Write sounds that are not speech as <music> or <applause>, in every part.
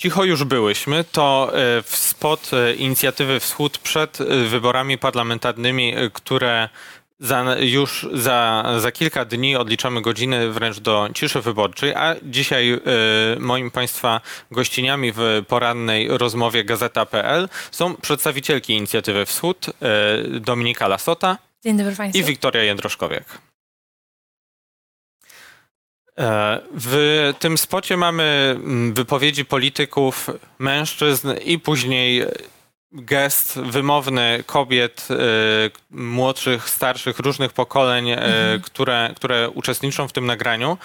Cicho już byłyśmy, to e, w spot e, inicjatywy Wschód przed e, wyborami parlamentarnymi, które za, już za, za kilka dni odliczamy godziny wręcz do ciszy wyborczej, a dzisiaj y, moim Państwa gościniami w porannej rozmowie Gazeta.pl są przedstawicielki inicjatywy Wschód, y, Dominika Lasota i Wiktoria Jędroszkowiak. W tym spocie mamy wypowiedzi polityków, mężczyzn i później gest wymowny kobiet y, młodszych, starszych, różnych pokoleń, y, mhm. które, które uczestniczą w tym nagraniu.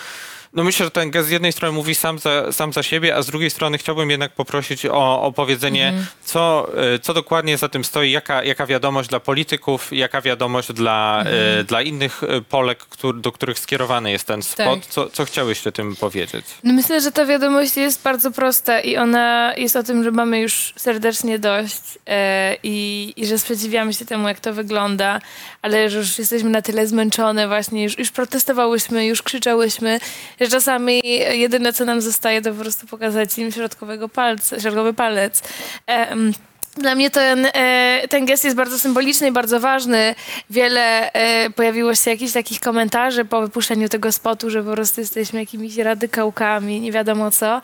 No myślę, że ten gest z jednej strony mówi sam za, sam za siebie, a z drugiej strony chciałbym jednak poprosić o, o powiedzenie, mhm. co, e, co dokładnie za tym stoi, jaka, jaka wiadomość dla polityków, jaka wiadomość dla, mhm. dla innych e, Polek, który, do których skierowany jest ten spot. Tak. Co, co chciałyście tym powiedzieć? No myślę, że ta wiadomość jest bardzo prosta i ona jest o tym, że mamy już serdecznie dość e, i, i że sprzeciwiamy się temu, jak to wygląda, ale że już jesteśmy na tyle zmęczone właśnie, już, już protestowałyśmy, już krzyczałyśmy, że czasami jedyne, co nam zostaje, to po prostu pokazać im środkowego palca, środkowy palec. Um, dla mnie ten, e, ten gest jest bardzo symboliczny i bardzo ważny. Wiele e, pojawiło się jakichś takich komentarzy po wypuszczeniu tego spotu, że po prostu jesteśmy jakimiś radykałkami, nie wiadomo co.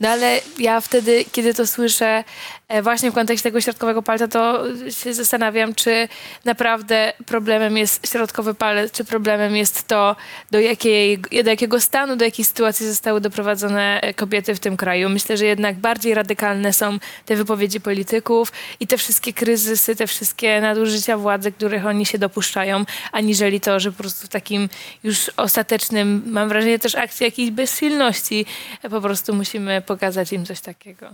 No ale ja wtedy, kiedy to słyszę właśnie w kontekście tego środkowego palca, to się zastanawiam, czy naprawdę problemem jest środkowy palec, czy problemem jest to, do, jakiej, do jakiego stanu, do jakiej sytuacji zostały doprowadzone kobiety w tym kraju. Myślę, że jednak bardziej radykalne są te wypowiedzi polityków, i te wszystkie kryzysy, te wszystkie nadużycia władzy, których oni się dopuszczają, aniżeli to, że po prostu w takim już ostatecznym, mam wrażenie też akcji jakiejś bezsilności, po prostu musimy pokazać im coś takiego.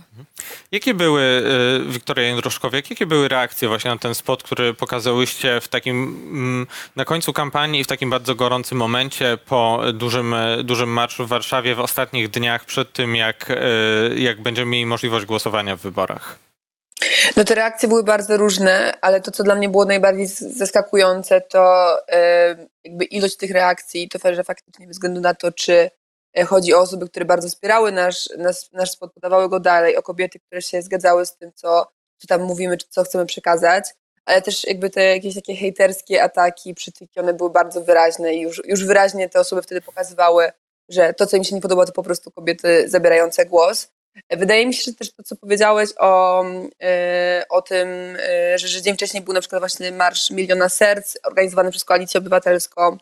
Jakie były, Wiktoria Jędroszkowiak, jakie były reakcje właśnie na ten spot, który pokazałyście w takim, mm, na końcu kampanii, w takim bardzo gorącym momencie po dużym, dużym marszu w Warszawie w ostatnich dniach przed tym, jak, y, jak będziemy mieli możliwość głosowania w wyborach? No te reakcje były bardzo różne, ale to, co dla mnie było najbardziej zaskakujące, to jakby ilość tych reakcji, to że faktycznie bez względu na to, czy chodzi o osoby, które bardzo wspierały nasz, nasz, nasz spot, podawały go dalej, o kobiety, które się zgadzały z tym, co, co tam mówimy, czy co chcemy przekazać, ale też jakby te jakieś takie hejterskie ataki, przytyki, one były bardzo wyraźne i już, już wyraźnie te osoby wtedy pokazywały, że to, co im się nie podoba, to po prostu kobiety zabierające głos. Wydaje mi się, że też to, co powiedziałeś o, e, o tym, e, że, że dzień wcześniej był na przykład właśnie Marsz Miliona Serc organizowany przez Koalicję Obywatelską,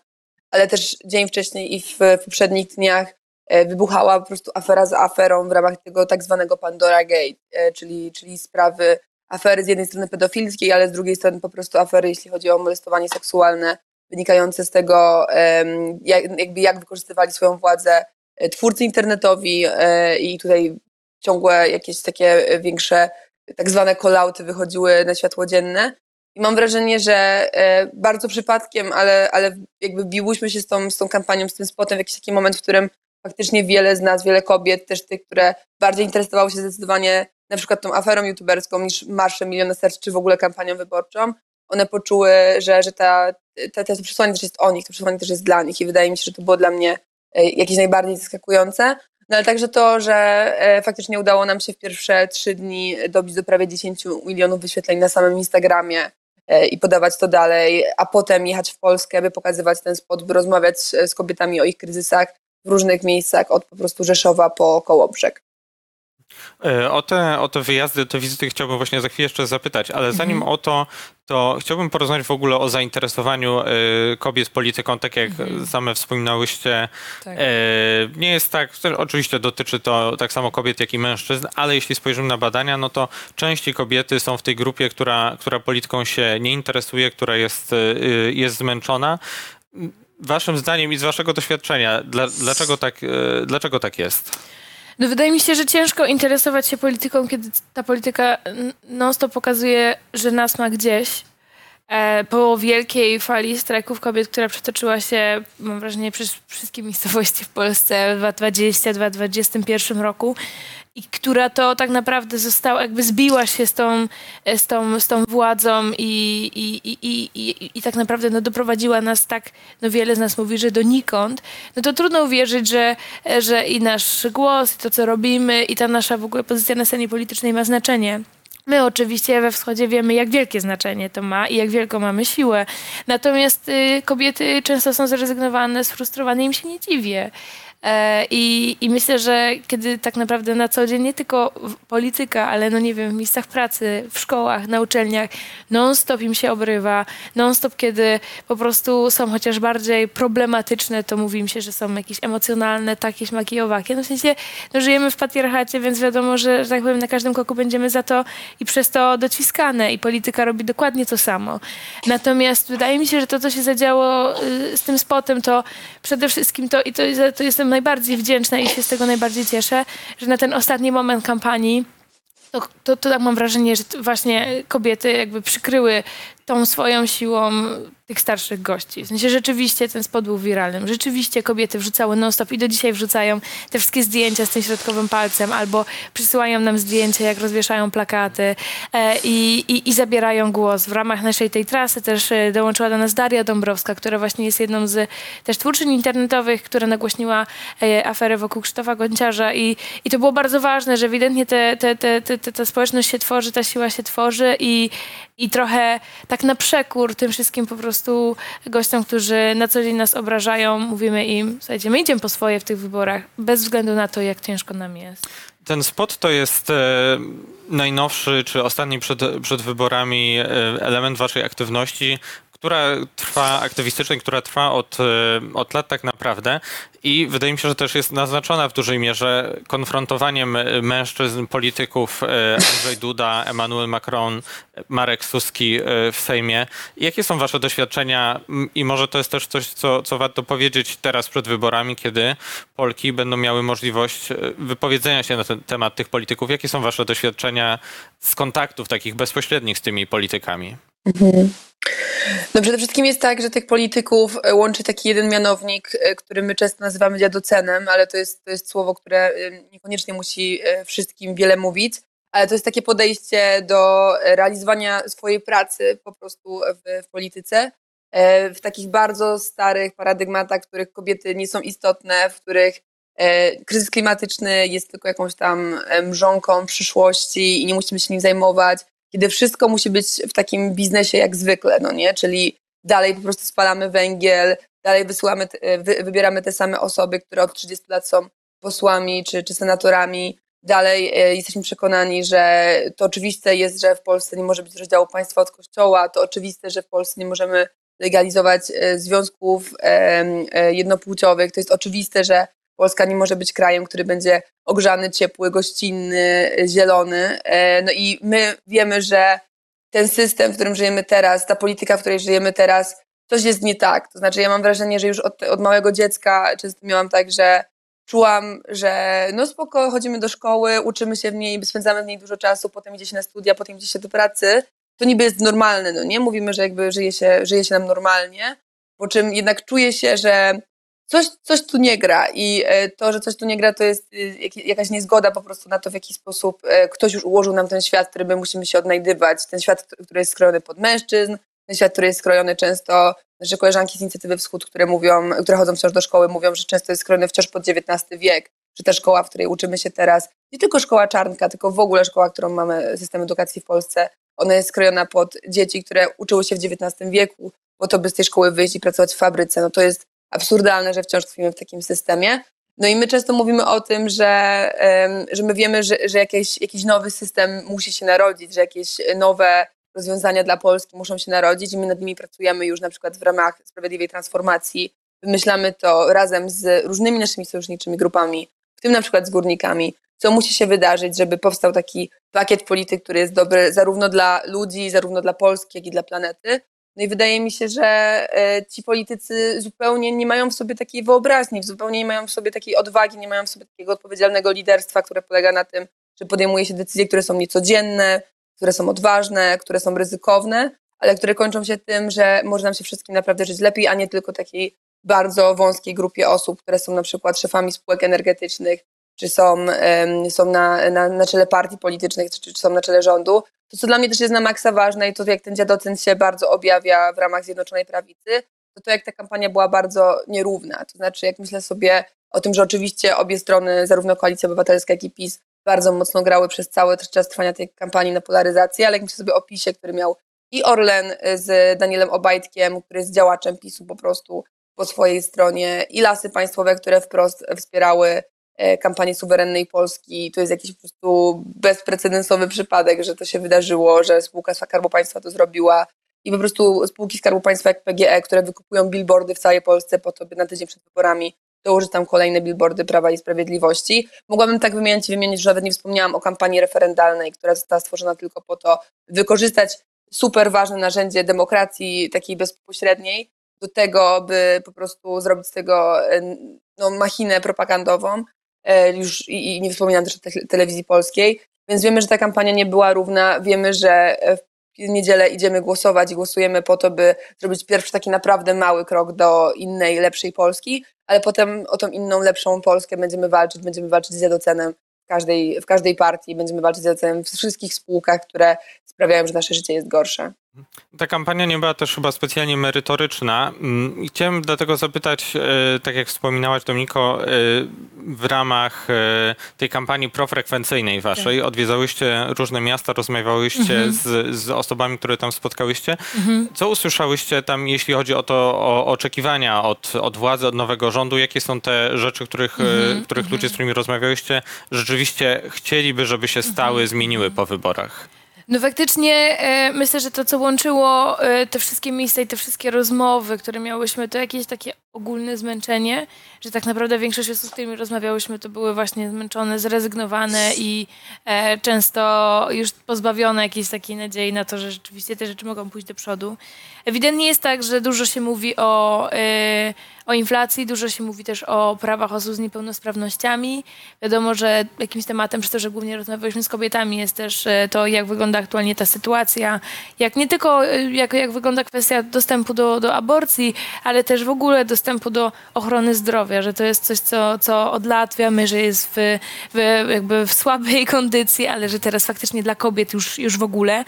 ale też dzień wcześniej i w, w poprzednich dniach e, wybuchała po prostu afera za aferą w ramach tego tak zwanego Pandora Gate, czyli, czyli sprawy afery z jednej strony pedofilskiej, ale z drugiej strony po prostu afery, jeśli chodzi o molestowanie seksualne, wynikające z tego, jak, jakby jak wykorzystywali swoją władzę twórcy internetowi i tutaj ciągłe jakieś takie większe tak zwane kolauty wychodziły na światło dzienne. I mam wrażenie, że e, bardzo przypadkiem, ale, ale jakby biłyśmy się z tą, z tą kampanią, z tym spotem w jakiś taki moment, w którym faktycznie wiele z nas, wiele kobiet, też tych, które bardziej interesowały się zdecydowanie na przykład tą aferą youtuberską niż Marszem Miliona Serc, czy w ogóle kampanią wyborczą, one poczuły, że, że ta, ta, to przesłanie też jest o nich, to przesłanie też jest dla nich i wydaje mi się, że to było dla mnie e, jakieś najbardziej zaskakujące. No ale także to, że e, faktycznie udało nam się w pierwsze trzy dni dobić do prawie 10 milionów wyświetleń na samym Instagramie e, i podawać to dalej, a potem jechać w Polskę, by pokazywać ten spot, by rozmawiać z kobietami o ich kryzysach w różnych miejscach, od po prostu Rzeszowa po Kołobrzeg. E, o te, o te wyjazdy, te wizyty chciałbym właśnie za chwilę jeszcze zapytać, ale zanim mhm. o to, to chciałbym porozmawiać w ogóle o zainteresowaniu y, kobiet polityką, tak jak mhm. same wspominałyście. Tak. Y, nie jest tak, oczywiście dotyczy to tak samo kobiet, jak i mężczyzn, ale jeśli spojrzymy na badania, no to części kobiety są w tej grupie, która, która polityką się nie interesuje, która jest, y, jest zmęczona. Waszym zdaniem i z waszego doświadczenia, dla, dlaczego, tak, dlaczego tak jest? No wydaje mi się, że ciężko interesować się polityką, kiedy ta polityka non-stop pokazuje, że nas ma gdzieś. E, po wielkiej fali strajków kobiet, która przetoczyła się, mam wrażenie, przez wszystkie miejscowości w Polsce w 2020-2021 roku. i która to tak naprawdę została, jakby zbiła się z tą, e, z tą, z tą władzą i, i, i, i, i, tak naprawdę no, doprowadziła nas tak, no wiele z nas mówi, że donikąd, no to trudno uwierzyć, że, e, że i nasz głos, i to co robimy, i ta nasza w ogóle pozycja na scenie politycznej ma znaczenie. My oczywiście we wschodzie wiemy, jak wielkie znaczenie to ma i jak wielką mamy siłę. Natomiast y, kobiety często są zrezygnowane, sfrustrowane, im się nie dziwię. E, I, I myślę, że kiedy tak naprawdę na co dzień nie tylko polityka, ale no nie wiem, w miejscach pracy, w szkołach, na uczelniach, non-stop im się obrywa, non-stop kiedy po prostu są chociaż bardziej problematyczne, to mówi mi się, że są jakieś emocjonalne, takie śmaki. No w sensie, no żyjemy w patriarchacie, więc wiadomo, że, że tak powiem, na każdym kroku będziemy za to i przez to dociskane i polityka robi dokładnie to samo. Natomiast wydaje mi się, że to, co się zadziało y, z tym spotem, to przede wszystkim to, i to, to jestem najbardziej wdzięczna i się z tego najbardziej cieszę, że na ten ostatni moment kampanii to, to, to tak mam wrażenie, że właśnie kobiety jakby przykryły tą swoją siłą tych starszych gości. W sensie rzeczywiście ten spot był wiralnym. Rzeczywiście kobiety wrzucały non-stop i do dzisiaj wrzucają te wszystkie zdjęcia z tym środkowym palcem albo przysyłają nam zdjęcia, jak rozwieszają plakaty e, i, i, i, zabierają głos. W ramach naszej tej trasy też e, dołączyła do nas Daria Dąbrowska, która właśnie jest jedną z też twórczyń internetowych, która nagłośniła e, aferę wokół Krzysztofa Gonciarza i, i to było bardzo ważne, że ewidentnie te, te, te, te, ta społeczność się tworzy, ta siła się tworzy i, i trochę tak na przekór tym wszystkim po prostu gościom, którzy na co dzień nas obrażają, mówimy im, słuchajcie, my idziemy po swoje w tych wyborach, bez względu na to, jak ciężko nam jest. Ten spot to jest e, najnowszy, czy ostatni przed, przed wyborami e, element waszej aktywności która trwa aktywistycznej, która trwa od, e, od lat tak naprawdę i wydaje mi się, że też jest naznaczona w dużej mierze konfrontowaniem e, mężczyzn, polityków e, Andrzej Duda, Emmanuel Macron, Marek Suski w Sejmie. Jakie są wasze doświadczenia i może to jest też coś, co, co warto powiedzieć teraz przed wyborami, kiedy Polki będą miały możliwość wypowiedzenia się na ten temat tych polityków. Jakie są wasze doświadczenia z kontaktów takich bezpośrednich z tymi politykami? Mhm. No przede wszystkim jest tak, że tych polityków e, łączy taki jeden mianownik, e, który my często nazywamy dziadocenem, ale to jest, to jest słowo, które e, niekoniecznie musi wszystkim wiele mówić, ale to jest takie podejście do realizowania swojej pracy po prostu w, w polityce, w takich bardzo starych paradygmatach, w których kobiety nie są istotne, w których kryzys klimatyczny jest tylko jakąś tam mrzonką przyszłości i nie musimy się nim zajmować, kiedy wszystko musi być w takim biznesie jak zwykle, no nie? Czyli dalej po prostu spalamy węgiel, dalej wysyłamy, wy, wybieramy te same osoby, które od 30 lat są posłami czy, czy senatorami. Dalej e, jesteśmy przekonani, że to oczywiste jest, że w Polsce nie może być rozdziału państwa od kościoła, to oczywiste, że w Polsce nie możemy legalizować e, związków e, jednopłciowych, to jest oczywiste, że Polska nie może być krajem, który będzie ogrzany, ciepły, gościnny, zielony. E, no i my wiemy, że ten system, w którym żyjemy teraz, ta polityka, w której żyjemy teraz, coś jest nie tak. To znaczy, ja mam wrażenie, że już od, od małego dziecka często miałam tak, że czułam, że no spoko, chodzimy do szkoły, uczymy się w niej, spędzamy w niej dużo czasu, potem idzie się na studia, potem idzie się do pracy. To niby jest normalne, no nie? Mówimy, że jakby żyje się, żyje się nam normalnie, po czym jednak czuję się, że coś, coś tu nie gra i e, to, że coś tu nie gra, to jest y, jakaś niezgoda po prostu na to, w jaki sposób e, ktoś już ułożył nam ten świat, w którym my musimy się odnajdywać. Ten świat, który jest skrojony pod mężczyzn, ten świat, który jest skrojony często, nasze koleżanki z Inicjatywy Wschód, które mówią, które chodzą wciąż do szkoły, mówią, że często jest skrojony wciąż pod XIX wiek, czy ta szkoła, w której uczymy się teraz, nie tylko szkoła czarnka, tylko w ogóle szkoła, którą mamy, system edukacji w Polsce, ona jest skrojona pod dzieci, które uczyły się w XIX wieku, po to, by z tej szkoły wyjść i pracować w fabryce. No to jest absurdalne, że wciąż tkwimy w takim systemie. No i my często mówimy o tym, że, że my wiemy, że, że jakiś, jakiś nowy system musi się narodzić, że jakieś nowe rozwiązania dla Polski muszą się narodzić i my nad nimi pracujemy już na przykład w ramach sprawiedliwej transformacji. Wymyślamy to razem z różnymi naszymi sojuszniczymi grupami, w tym na przykład z górnikami, co musi się wydarzyć, żeby powstał taki pakiet polityk, który jest dobry zarówno dla ludzi, zarówno dla Polski, jak i dla planety. No i wydaje mi się, że e, ci politycy zupełnie nie mają w sobie takiej wyobraźni, zupełnie nie mają w sobie takiej odwagi, nie mają w sobie takiego odpowiedzialnego liderstwa, które polega na tym, że podejmuje się decyzje, które są niecodzienne, które są odważne, które są ryzykowne, ale które kończą się tym, że może nam się wszystkim naprawdę żyć lepiej, a nie tylko takiej bardzo wąskiej grupie osób, które są na przykład szefami spółek energetycznych, czy są, em, są na, na, na czele partii politycznych, czy, czy są na czele rządu. To, co dla mnie też jest na maksa ważne i to, jak ten dziadocent się bardzo objawia w ramach Zjednoczonej Prawicy, to to, jak ta kampania była bardzo nierówna. To znaczy, jak myślę sobie o tym, że oczywiście obie strony, zarówno Koalicja Obywatelska, jak i PiS, bardzo mocno grały przez cały czas trwania tej kampanii na polaryzację, ale jak myślę sobie o PiSie, który miał i Orlen z Danielem Obajtkiem, który jest działaczem PiSu po prostu po swojej stronie, i lasy państwowe, które wprost wspierały kampanię suwerennej Polski. To jest jakiś po prostu bezprecedensowy przypadek, że to się wydarzyło, że spółka Skarbu Państwa to zrobiła. I po prostu spółki Skarbu Państwa jak PGE, które wykupują billboardy w całej Polsce po to, by na tydzień przed wyborami dołożyć tam kolejne billboardy Prawa i Sprawiedliwości. Mogłabym tak wymienić wymienić, że nawet nie wspomniałam o kampanii referendalnej, która została stworzona tylko po to, wykorzystać super ważne narzędzie demokracji takiej bezpośredniej do tego, by po prostu zrobić z tego no, machinę propagandową. E, już i, nie wspominam też te, telewizji polskiej. Więc wiemy, że ta kampania nie była równa. Wiemy, że w niedzielę idziemy głosować i głosujemy po to, by zrobić pierwszy taki naprawdę mały krok do innej, lepszej Polski, ale potem o tą inną, lepszą Polskę będziemy walczyć, będziemy walczyć z jadocenem w każdej, w każdej partii, będziemy walczyć z jadocenem w wszystkich spółkach, które sprawiają, że nasze życie jest gorsze. Ta kampania nie była też chyba specjalnie merytoryczna. Mm, chciałem dlatego zapytać, e, tak jak wspominałaś Dominiko, e, w ramach e, tej kampanii profrekwencyjnej waszej tak. odwiedzałyście różne miasta, rozmawiałyście mhm. z, z, osobami, które tam spotkałyście. Mhm. Co usłyszałyście tam, jeśli chodzi o to, o oczekiwania od, od władzy, od nowego rządu? Jakie są te rzeczy, których, mhm. których ludzie, z którymi rozmawiałyście, rzeczywiście chcieliby, żeby się stały, mhm. zmieniły po wyborach? No faktycznie e, myślę, że to, co łączyło e, te wszystkie miejsca i te wszystkie rozmowy, które miałyśmy, to jakieś takie ogólne zmęczenie, że tak naprawdę większość osób, z którymi rozmawiałyśmy, to były właśnie zmęczone, zrezygnowane i e, często już pozbawione jakiejś takiej nadziei na to, że rzeczywiście te rzeczy mogą pójść do przodu. Ewidentnie jest tak, że dużo się mówi o, e, o inflacji, dużo się mówi też o prawach osób z niepełnosprawnościami. Wiadomo, że jakimś tematem, przy to, że głównie rozmawialiśmy z kobietami, jest też e, to, jak wygląda aktualnie ta sytuacja, jak nie tylko e, jak, jak wygląda kwestia dostępu do, do aborcji, ale też w ogóle dostępu do ochrony zdrowia, że to jest coś, co, co od lat wiemy, że jest w, w, jakby w słabej <laughs> kondycji, ale że teraz faktycznie dla kobiet już, już w ogóle.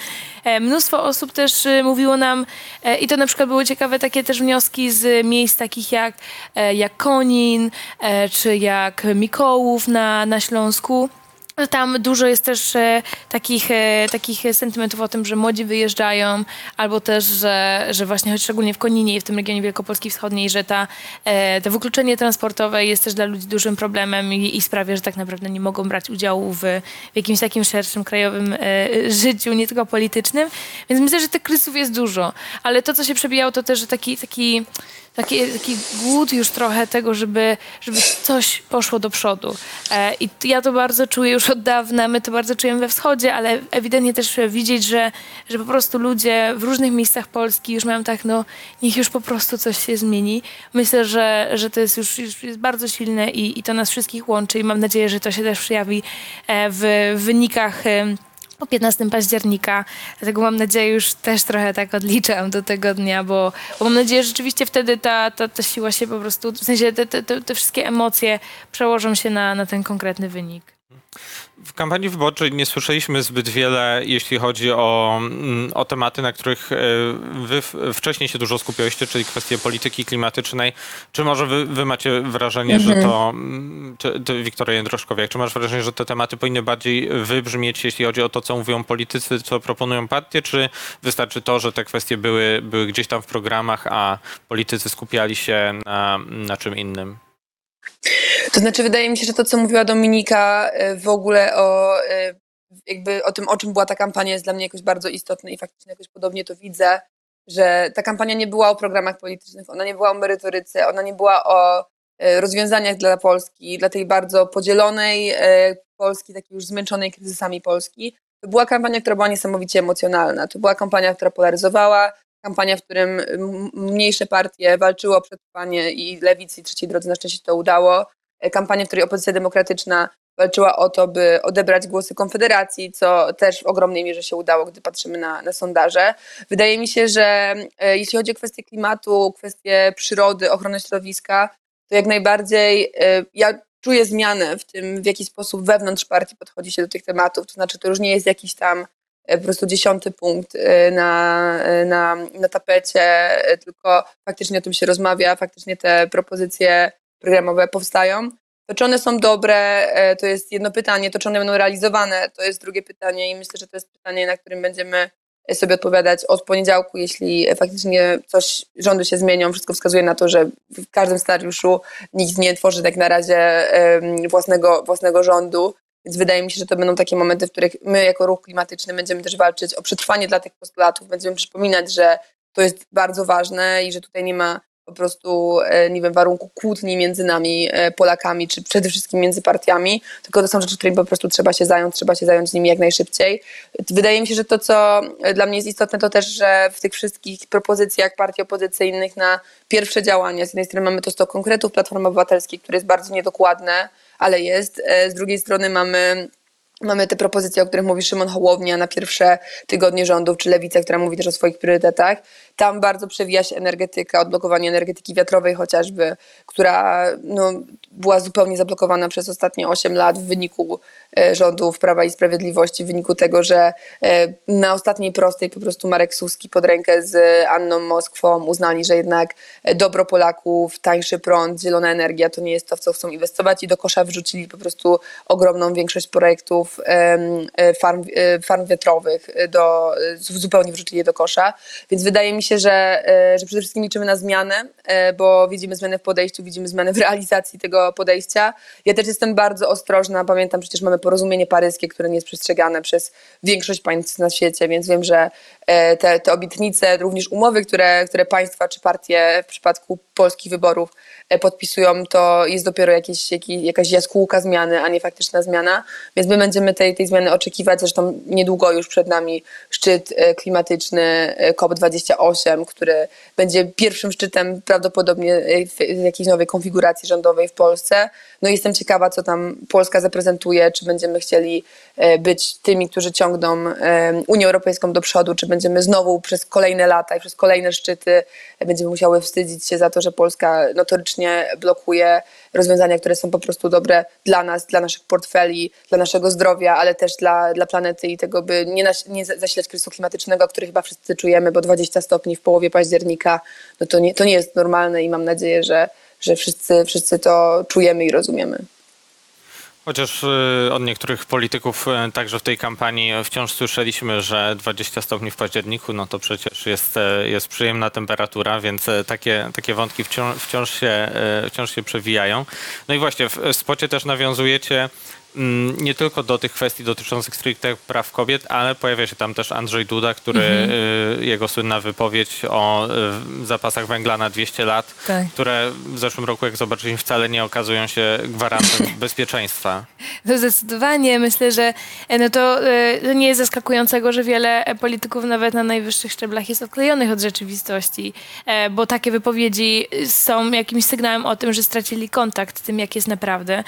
Mnóstwo osób też mówiło nam, E, I to na przykład były ciekawe takie też wnioski z miejsc takich jak, e, jak Konin, e, czy jak Mikołów na, na Śląsku. Tam dużo jest też e, takich, e, takich sentymentów o tym, że młodzi wyjeżdżają, albo też, że, że właśnie choć szczególnie w Koninie i w tym regionie Wielkopolski Wschodniej, że ta, e, to wykluczenie transportowe jest też dla ludzi dużym problemem i, i sprawia, że tak naprawdę nie mogą brać udziału w, w jakimś takim szerszym krajowym e, życiu, nie tylko politycznym. Więc myślę, że tych kryzysów jest dużo. Ale to, co się przebijało, to też taki, taki taki, taki głód już trochę tego, żeby, żeby coś poszło do przodu. E, I ja to bardzo czuję już od dawna, my to bardzo czujemy we wschodzie, ale ewidentnie też widzieć, że, że po prostu ludzie w różnych miejscach Polski już mają tak, no niech już po prostu coś się zmieni. Myślę, że, że to jest już, już jest bardzo silne i, i to nas wszystkich łączy i mam nadzieję, że to się też przejawi e, w wynikach po 15 października. Dlatego mam nadzieję, już też trochę tak odliczam do tego dnia, bo, bo mam nadzieję, że rzeczywiście wtedy ta, ta, ta siła się po prostu, w sensie te, te, te wszystkie emocje przełożą się na, na ten konkretny wynik. W kampanii wyborczej nie słyszeliśmy zbyt wiele, jeśli chodzi o, mm, o tematy, na których e, wy wcześniej się dużo skupialiście, czyli kwestie polityki klimatycznej. Czy może wy, wy macie wrażenie, mhm. że to, mm, ty, ty, Wiktoria Jędroszkowiak, czy masz wrażenie, że te tematy powinny bardziej wybrzmieć, jeśli chodzi o to, co mówią politycy, co proponują partie, czy wystarczy to, że te kwestie były, były gdzieś tam w programach, a politycy skupiali się na, na czym innym? To znaczy, wydaje mi się, że to, co mówiła Dominika e, w ogóle o, e, jakby o tym, o czym była ta kampania, jest dla mnie jakoś bardzo istotne i faktycznie jakoś podobnie to widzę, że ta kampania nie była o programach politycznych, ona nie była o merytoryce, ona nie była o e, rozwiązaniach dla Polski, dla tej bardzo podzielonej Polski, takiej już zmęczonej kryzysami Polski. To była kampania, która była niesamowicie emocjonalna. To była kampania, która polaryzowała, kampania, w którym mniejsze partie walczyły o przetrwanie i lewicy i trzeciej drodze na szczęście to udało. E, kampania, w której opozycja demokratyczna walczyła o to, by odebrać głosy Konfederacji, co też w ogromnej mierze się udało, gdy patrzymy na, na sondaże. Wydaje mi się, że e, jeśli chodzi o kwestie klimatu, kwestie przyrody, ochrony środowiska, to jak najbardziej e, ja czuję zmianę w tym, w jaki sposób wewnątrz partii podchodzi się do tych tematów. To znaczy, to już nie jest jakiś tam po prostu dziesiąty punkt e, na, e, na, na tapecie, e, tylko faktycznie o tym się rozmawia, faktycznie te propozycje programowe powstają. To czy one są dobre, e, to jest jedno pytanie, to czy one będą realizowane, to jest drugie pytanie i myślę, że to jest pytanie, na którym będziemy sobie odpowiadać od poniedziałku, jeśli faktycznie coś, rządy się zmienią, wszystko wskazuje na to, że w każdym scenariuszu nikt nie tworzy tak na razie własnego, własnego rządu, więc wydaje mi się, że to będą takie momenty, w których my jako ruch klimatyczny będziemy też walczyć o przetrwanie dla tych postulatów, będziemy przypominać, że to jest bardzo ważne i że tutaj nie ma po prostu, e, nie wiem, warunku kłótni między nami, e, Polakami, czy przede wszystkim między partiami, tylko to są rzeczy, którymi po prostu trzeba się zająć, trzeba się zająć nimi jak najszybciej. Wydaje mi się, że to, co e, dla mnie jest istotne, to też, że w tych wszystkich propozycjach partii opozycyjnych na pierwsze działania, z jednej strony mamy to 100 konkretów Platformy Obywatelskiej, które jest bardzo niedokładne, ale jest, z drugiej strony mamy Mamy te propozycje, o których mówi Szymon Hołownia na pierwsze tygodnie rządów, czy Lewica, która mówi też o swoich priorytetach. Tam bardzo przewija się energetyka, odblokowanie energetyki wiatrowej chociażby, która no, była zupełnie zablokowana przez ostatnie 8 lat w wyniku e, rządów Prawa i Sprawiedliwości, w wyniku tego, że e, na ostatniej prostej po prostu Marek Suski pod rękę z Anną Moskwą uznali, że jednak dobro Polaków, tańszy prąd, zielona energia to nie jest to, w co chcą inwestować i do kosza wrzucili po prostu ogromną większość projektów e, farm, farm wiatrowych, do, zupełnie wrzucili je do kosza, więc wydaje mi się, że, że przede wszystkim liczymy na zmianę, bo widzimy zmianę w podejściu, widzimy zmianę w realizacji tego podejścia. Ja też jestem bardzo ostrożna, pamiętam przecież mamy porozumienie paryskie, które nie jest przestrzegane przez większość państw na świecie, więc wiem, że e, te, te obietnice, również umowy, które, które państwa czy partie w przypadku polskich wyborów e, podpisują, to jest dopiero jakieś, jakaś jaskółka zmiany, a nie faktyczna zmiana. Więc my będziemy tej, tej zmiany oczekiwać. Zresztą niedługo już przed nami szczyt e, klimatyczny COP28, który będzie pierwszym szczytem prawdopodobnie jakiejś nowej konfiguracji rządowej w Polsce. No i jestem ciekawa, co tam Polska zaprezentuje, czy będziemy chcieli e, być tymi, którzy ciągną e, Unię Europejską do przodu, czy będziemy znowu przez kolejne lata i przez kolejne szczyty e, będziemy musiały wstydzić się za to, że Polska notorycznie blokuje rozwiązania, które są po prostu dobre dla nas, dla naszych portfeli, dla naszego zdrowia, ale też dla, dla planety i tego, by nie, nas, nie zasilać kryzysu klimatycznego, który chyba wszyscy czujemy, bo 20 stopni w połowie października, no to nie, to nie jest normalne i mam nadzieję, że że wszyscy, wszyscy to czujemy i rozumiemy. Chociaż y, od niektórych polityków y, także w tej kampanii wciąż słyszeliśmy, że 20 stopni w październiku, no to przecież jest, y, jest przyjemna temperatura, więc takie, takie wątki wciąż, wciąż, się, wciąż się przewijają. No i właśnie w spocie też nawiązujecie nie tylko do tych kwestii dotyczących stricte praw kobiet, ale pojawia się tam też Andrzej Duda, który mhm. Y, jego słynna wypowiedź o y, zapasach węgla na 200 lat, tak. które w zeszłym roku, jak zobaczyliśmy, wcale nie okazują się gwarantem <laughs> bezpieczeństwa. No zdecydowanie. Myślę, że e, no to, e, to nie jest zaskakującego, że wiele polityków nawet na najwyższych szczeblach jest odklejonych od rzeczywistości, e, bo takie wypowiedzi są jakimś sygnałem o tym, że stracili kontakt z tym, jak jest naprawdę.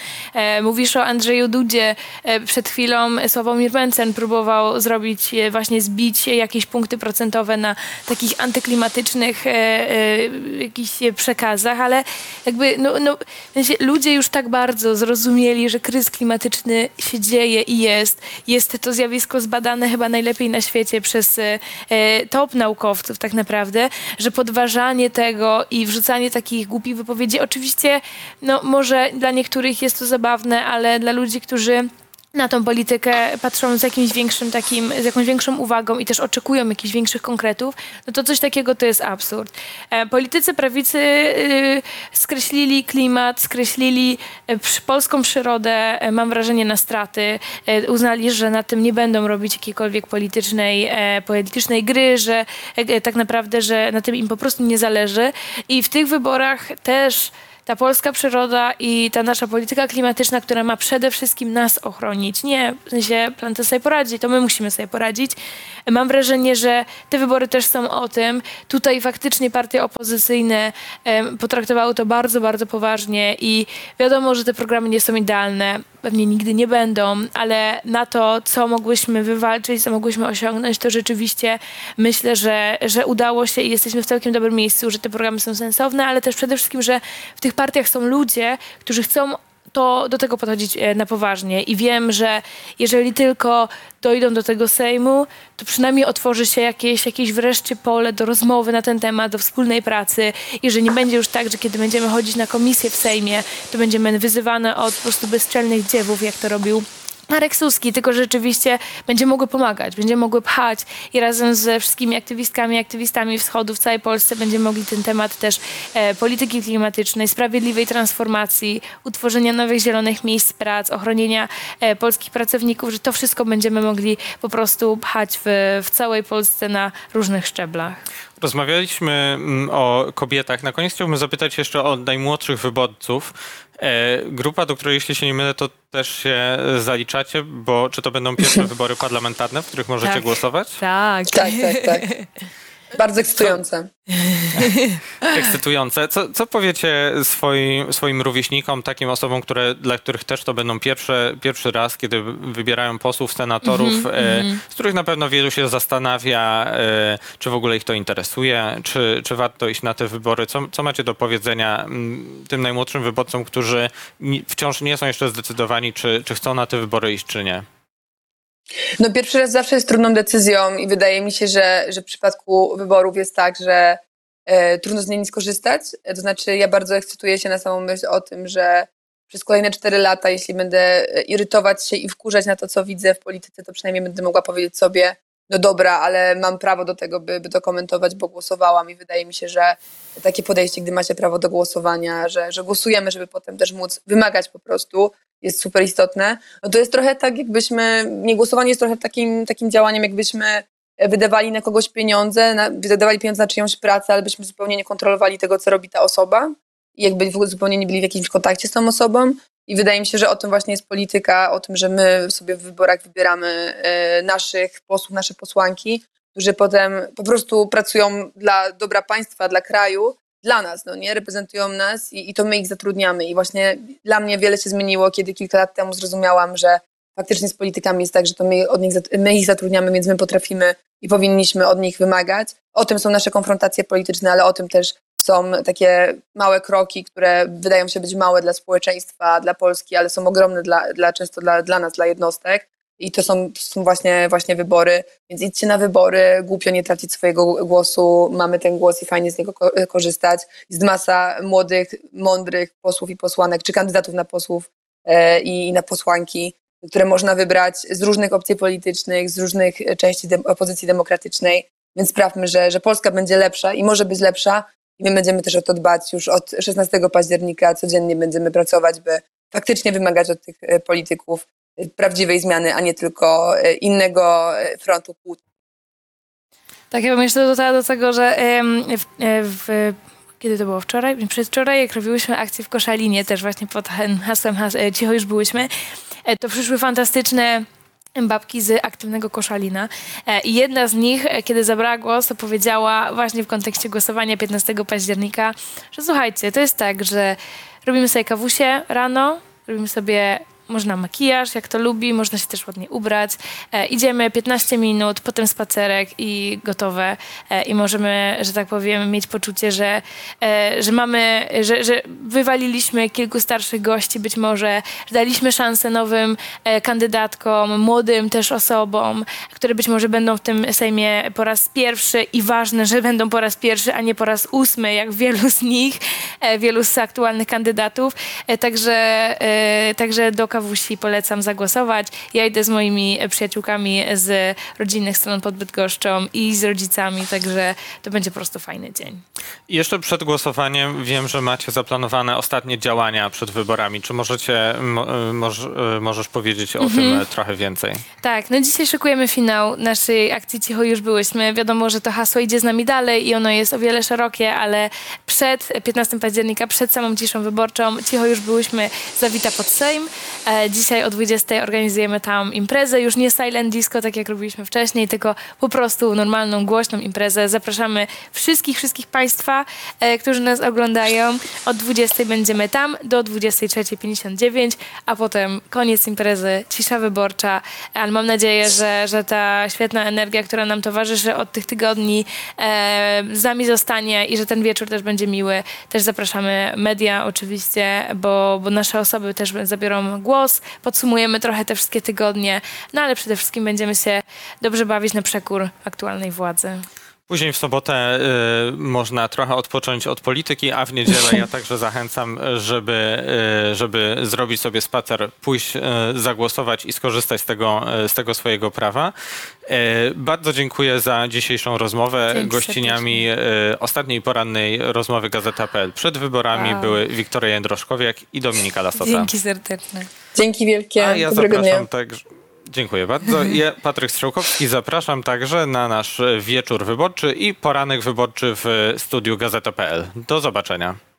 Mówisz o Andrzeju Dudzie. E, przed chwilą Sławomir Mencen próbował zrobić, e, właśnie zbić jakieś punkty procentowe na takich antyklimatycznych e, jakichś przekazach, ale jakby no, no, ludzie już tak bardzo zrozumieli, że kryzys klimatyczny się dzieje i jest. Jest to zjawisko zbadane chyba najlepiej na świecie przez top naukowców tak naprawdę, że podważanie tego i wrzucanie takich głupich wypowiedzi, oczywiście no, może dla niektórych jest to zabawne, ale dla ludzi, którzy na tą politykę patrzą z jakimś większym takim, z jakąś większą uwagą i też oczekują jakichś większych konkretów, no to coś takiego to jest absurd. E, politycy prawicy y, skreślili klimat, skreślili e, polską przyrodę, e, mam wrażenie, na straty. Uznali, że na tym nie będą robić jakiejkolwiek politycznej, politycznej gry, że tak naprawdę, że na tym im po prostu nie zależy. I w tych wyborach też ta polska przyroda i ta nasza polityka klimatyczna, która ma przede wszystkim nas ochronić. Nie, w sensie planeta sobie poradzi, to my musimy sobie poradzić. Mam wrażenie, że te wybory też są o tym. Tutaj faktycznie partie opozycyjne potraktowały to bardzo, bardzo poważnie i wiadomo, że te programy nie są idealne pewnie nigdy nie będą, ale na to, co mogłyśmy wywalczyć, co mogłyśmy osiągnąć, to rzeczywiście myślę, że, że udało się i jesteśmy w całkiem dobrym miejscu, że te programy są sensowne, ale też przede wszystkim, że w tych partiach są ludzie, którzy chcą to do tego podchodzić e, na poważnie. I wiem, że jeżeli tylko dojdą do tego Sejmu, to przynajmniej otworzy się jakieś, jakieś wreszcie pole do rozmowy na ten temat, do wspólnej pracy. I że nie będzie już tak, że kiedy będziemy chodzić na komisję w Sejmie, to będziemy wyzywane od po prostu bezczelnych dziewów, jak to robił Marek Suski, tylko rzeczywiście będzie mogły pomagać, będzie mogły pchać i razem ze wszystkimi aktywistkami, aktywistami wschodu w całej Polsce będziemy mogli ten temat też e, polityki klimatycznej, sprawiedliwej transformacji, utworzenia nowych zielonych miejsc prac, ochronienia e, polskich pracowników, że to wszystko będziemy mogli po prostu pchać w, w całej Polsce na różnych szczeblach. Rozmawialiśmy mm, o kobietach. Na koniec chciałbym zapytać jeszcze o najmłodszych wyborców. E, grupa, do której jeśli się nie mylę, to też się zaliczacie, bo czy to będą pierwsze <laughs> wybory parlamentarne, w których możecie Tak. głosować? Tak. Tak, tak, tak. <laughs> Bardzo ekscytujące. <laughs> Ekscytujące. Co, co powiecie swoim, swoim rówieśnikom, takim osobom, które, dla których też to będą pierwsze, pierwszy raz, kiedy wybierają posłów, senatorów, e, z których na pewno wielu się zastanawia, e, czy w ogóle ich to interesuje, czy, czy warto iść na te wybory. Co, co macie do powiedzenia mm, tym najmłodszym wyborcom, którzy ni- wciąż nie są jeszcze zdecydowani, czy, czy chcą na te wybory iść, czy nie? No pierwszy raz zawsze jest trudną decyzją i wydaje mi się, że, że w przypadku wyborów jest tak, że e, trudno z niej nie skorzystać. E, To znaczy ja bardzo ekscytuję się na samą myśl o tym, że przez kolejne cztery lata, jeśli będę e, irytować się i wkurzać na to, co widzę w polityce, to przynajmniej będę mogła powiedzieć sobie, no dobra, ale mam prawo do tego, by, by to komentować, bo głosowałam i wydaje mi się, że takie podejście, gdy macie prawo do głosowania, że, że głosujemy, żeby potem też móc wymagać po prostu, jest super istotne. No to jest trochę tak, jakbyśmy, nie głosowanie jest trochę takim, takim działaniem, jakbyśmy wydawali na kogoś pieniądze, na, wydawali pieniądze na czyjąś pracę, ale byśmy zupełnie nie kontrolowali tego, co robi ta osoba i jakby zupełnie nie byli w jakimś kontakcie z tą osobą. I wydaje mi się, że o tym właśnie jest polityka, o tym, że my sobie w wyborach wybieramy e, naszych posłów, nasze posłanki, którzy potem po prostu pracują dla dobra państwa, dla kraju, dla nas, no nie? Reprezentują nas i, i to my ich zatrudniamy. I właśnie dla mnie wiele się zmieniło, kiedy kilka lat temu zrozumiałam, że faktycznie z politykami jest tak, że to my, od nich, my ich zatrudniamy, więc my potrafimy i powinniśmy od nich wymagać. O tym są nasze konfrontacje polityczne, ale o tym też są takie małe kroki, które wydają się być małe dla społeczeństwa, dla Polski, ale są ogromne dla, dla często dla, dla nas, dla jednostek. I to są, to są właśnie, właśnie wybory, więc idźcie na wybory, głupio nie tracić swojego głosu, mamy ten głos i fajnie z niego ko- korzystać. Jest masa młodych, mądrych posłów i posłanek, czy kandydatów na posłów e, i, na posłanki, które można wybrać z różnych opcji politycznych, z różnych części dem- opozycji demokratycznej, więc sprawmy, że, że Polska będzie lepsza i może być lepsza i my będziemy też o to dbać już od 16 października, codziennie będziemy pracować, by faktycznie wymagać od tych e, polityków e, prawdziwej zmiany, a nie tylko e, innego frontu kłótni. Tak, ja bym jeszcze dodała do tego, że w, w, kiedy to było wczoraj? Przedwczoraj, jak robiłyśmy akcję w Koszalinie, też właśnie pod hasłem has, e, Cicho już byłyśmy, to przyszły fantastyczne babki z aktywnego Koszalina. E, I jedna z nich, e, kiedy zabrała głos, to powiedziała właśnie w kontekście głosowania 15 października, że słuchajcie, to jest tak, że robimy sobie kawusie rano, robimy sobie można makijaż, jak to lubi, można się też ładnie ubrać. E, idziemy 15 minut, potem spacerek i gotowe. E, I możemy, że tak powiem, mieć poczucie, że, e, że mamy, że, że wywaliliśmy kilku starszych gości być może, że daliśmy szansę nowym e, kandydatkom, młodym też osobom, które być może będą w tym Sejmie po raz pierwszy i ważne, że będą po raz pierwszy, a nie po raz ósmy, jak wielu z nich, e, wielu z aktualnych kandydatów. E, Także, także do kawusi polecam zagłosować. Ja idę z moimi przyjaciółkami z rodzinnych stron pod Bydgoszczą i z rodzicami, także to będzie po prostu fajny dzień. Jeszcze przed głosowaniem wiem, że macie zaplanowane ostatnie działania przed wyborami. Czy możecie, mo, y, moż, y, możesz powiedzieć o tym y, trochę więcej? Tak, no dzisiaj szykujemy finał naszej akcji Cicho już byłyśmy. Wiadomo, że to hasło idzie z nami dalej i ono jest o wiele szerokie, ale przed 15 października, przed samą ciszą wyborczą, Cicho już byłyśmy zawita pod Sejm. E, dzisiaj o 20 organizujemy tam imprezę, już nie silent disco, tak jak robiliśmy wcześniej, tylko po prostu normalną, głośną imprezę. Zapraszamy wszystkich, wszystkich Państwa, e, którzy nas oglądają. Od 20 będziemy tam do 23.59, a potem koniec imprezy, cisza wyborcza, ale mam nadzieję, że, że ta świetna energia, która nam towarzyszy od tych tygodni e, z nami zostanie i że ten wieczór też będzie miły. Też zapraszamy media oczywiście, bo, bo nasze osoby też zabiorą głos, podsumujemy trochę te wszystkie tygodnie, no ale przede wszystkim będziemy się dobrze bawić na przekór aktualnej władzy. Później w sobotę y, można trochę odpocząć od polityki, a w niedzielę ja <laughs> także zachęcam, żeby, y, żeby zrobić sobie spacer, pójść, y, zagłosować i skorzystać z tego, y, z tego swojego prawa. Y, bardzo dziękuję za dzisiejszą rozmowę. Dzięki Gościniami y, ostatniej porannej rozmowy Gazeta.pl przed wyborami Wow. były Wiktoria Jędroszkowiak i Dominika Lasota. Dzięki serdeczne. Dzięki wielkie. A ja Dobrego dnia. zapraszam także. Dziękuję bardzo. Ja, <laughs> Patryk Strzałkowski, zapraszam także na nasz wieczór wyborczy i poranek wyborczy w studiu Gazeta.pl. Do zobaczenia.